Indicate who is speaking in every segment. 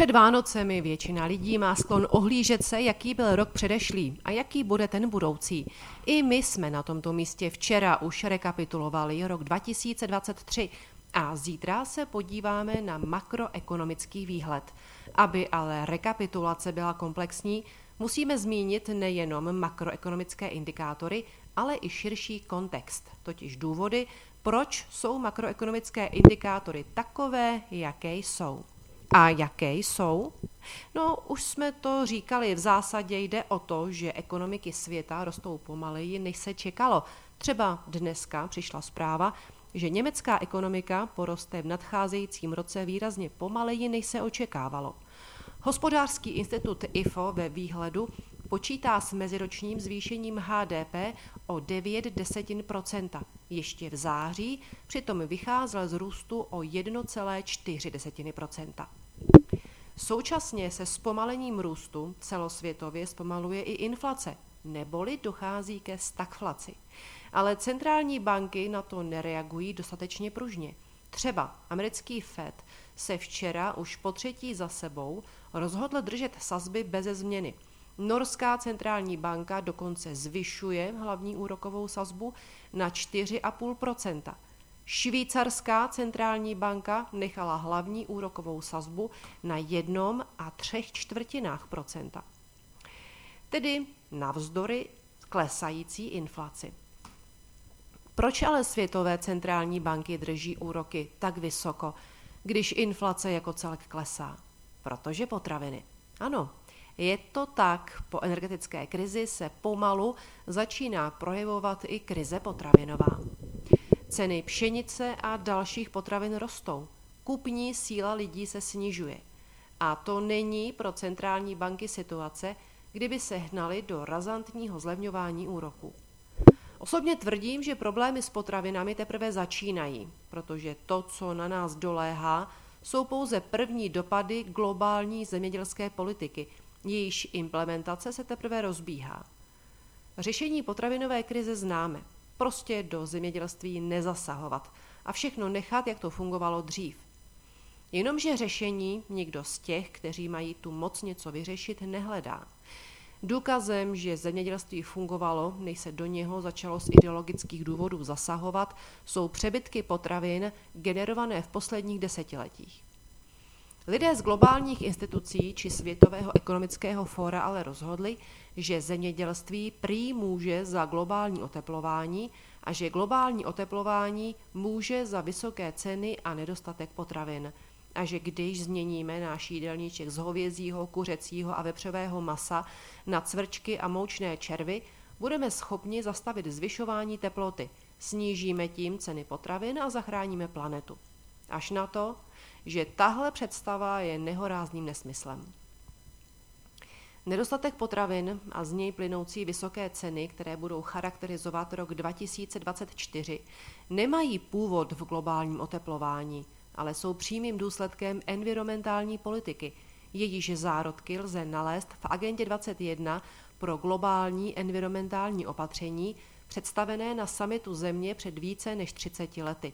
Speaker 1: Před Vánocemi většina lidí má sklon ohlížet se, jaký byl rok předešlý a jaký bude ten budoucí. I my jsme na tomto místě včera už rekapitulovali rok 2023 a zítra se podíváme na makroekonomický výhled. Aby ale rekapitulace byla komplexní, musíme zmínit nejenom makroekonomické indikátory, ale i širší kontext, totiž důvody, proč jsou makroekonomické indikátory takové, jaké jsou. A jaké jsou? No, už jsme to říkali, v zásadě jde o to, že ekonomiky světa rostou pomaleji, než se čekalo. Třeba dneska přišla zpráva, že německá ekonomika poroste v nadcházejícím roce výrazně pomaleji, než se očekávalo. Hospodářský institut IFO ve výhledu počítá s meziročním zvýšením HDP o 9 desetin procenta. Ještě v září přitom vycházel z růstu o 1,4 desetiny procenta. Současně se zpomalením růstu celosvětově zpomaluje i inflace, neboli dochází ke stagflaci. Ale centrální banky na to nereagují dostatečně pružně. Třeba americký Fed se včera už po třetí za sebou rozhodl držet sazby beze změny. Norská centrální banka dokonce zvyšuje hlavní úrokovou sazbu na 4,5 Švýcarská centrální banka nechala hlavní úrokovou sazbu na jednom a třech čtvrtinách procenta. Tedy navzdory klesající inflaci. Proč ale světové centrální banky drží úroky tak vysoko, když inflace jako celek klesá? Protože potraviny. Ano, je to tak, po energetické krizi se pomalu začíná projevovat i krize potravinová. Ceny pšenice a dalších potravin rostou. Kupní síla lidí se snižuje. A to není pro centrální banky situace, kdyby se hnali do razantního zlevňování úroků. Osobně tvrdím, že problémy s potravinami teprve začínají, protože to, co na nás doléhá, jsou pouze první dopady globální zemědělské politiky, jejíž implementace se teprve rozbíhá. Řešení potravinové krize známe. Prostě do zemědělství nezasahovat a všechno nechat, jak to fungovalo dřív. Jenomže řešení nikdo z těch, kteří mají tu moc něco vyřešit, nehledá. Důkazem, že zemědělství fungovalo, než se do něho začalo z ideologických důvodů zasahovat, jsou přebytky potravin generované v posledních desetiletích. Lidé z globálních institucí či Světového ekonomického fóra ale rozhodli, že zemědělství prý může za globální oteplování a že globální oteplování může za vysoké ceny a nedostatek potravin – a že když změníme náš jídelníček z hovězího, kuřecího a vepřového masa na cvrčky a moučné červy, budeme schopni zastavit zvyšování teploty, snížíme tím ceny potravin a zachráníme planetu. Až na to, že tahle představa je nehorázným nesmyslem. Nedostatek potravin a z něj plynoucí vysoké ceny, které budou charakterizovat rok 2024, nemají původ v globálním oteplování – ale jsou přímým důsledkem environmentální politiky. Jejíž zárodky lze nalézt v agendě 21 pro globální environmentální opatření představené na samitu země před více než 30 lety.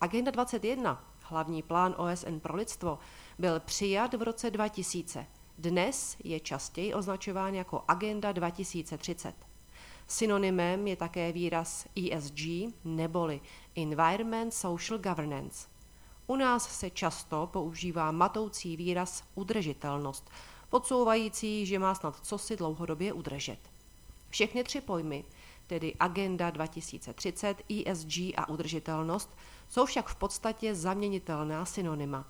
Speaker 1: Agenda 21, hlavní plán OSN pro lidstvo, byl přijat v roce 2000. Dnes je častěji označován jako Agenda 2030. Synonymem je také výraz ESG neboli Environment Social Governance. U nás se často používá matoucí výraz udržitelnost, podsouvající, že má snad co si dlouhodobě udržet. Všechny tři pojmy, tedy Agenda 2030, ESG a udržitelnost, jsou však v podstatě zaměnitelná synonyma.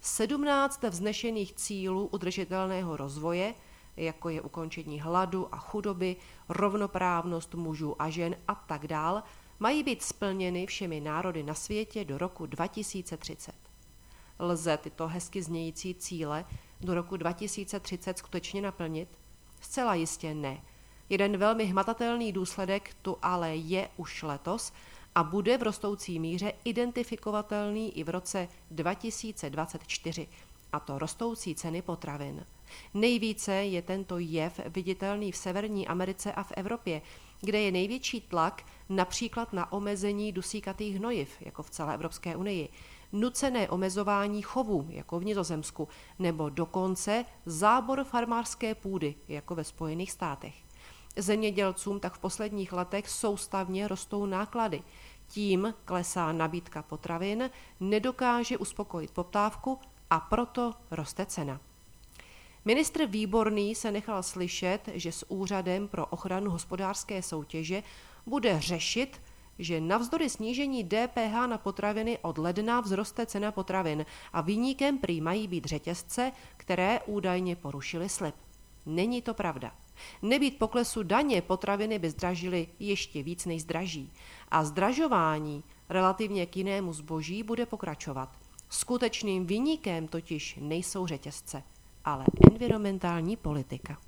Speaker 1: 17 vznešených cílů udržitelného rozvoje, jako je ukončení hladu a chudoby, rovnoprávnost mužů a žen a tak dál, mají být splněny všemi národy na světě do roku 2030. Lze tyto hezky znějící cíle do roku 2030 skutečně naplnit? Zcela jistě ne. Jeden velmi hmatatelný důsledek tu ale je už letos a bude v rostoucí míře identifikovatelný i v roce 2024, a to rostoucí ceny potravin. Nejvíce je tento jev viditelný v Severní Americe a v Evropě, kde je největší tlak například na omezení dusíkatých hnojiv, jako v celé Evropské unii. nucené omezování chovů, jako v Nizozemsku, nebo dokonce zábor farmářské půdy, jako ve Spojených státech. Zemědělcům tak v posledních letech soustavně rostou náklady. Tím klesá nabídka potravin, nedokáže uspokojit poptávku a proto roste cena. Ministr Výborný se nechal slyšet, že s Úřadem pro ochranu hospodářské soutěže bude řešit, že navzdory snížení DPH na potraviny od ledna vzroste cena potravin a výnikem prý mají být řetězce, které údajně porušily slib. Není to pravda. Nebýt poklesu daně potraviny by zdražily ještě víc než zdraží a zdražování relativně k jinému zboží bude pokračovat. Skutečným výnikem totiž nejsou řetězce, ale environmentální politika.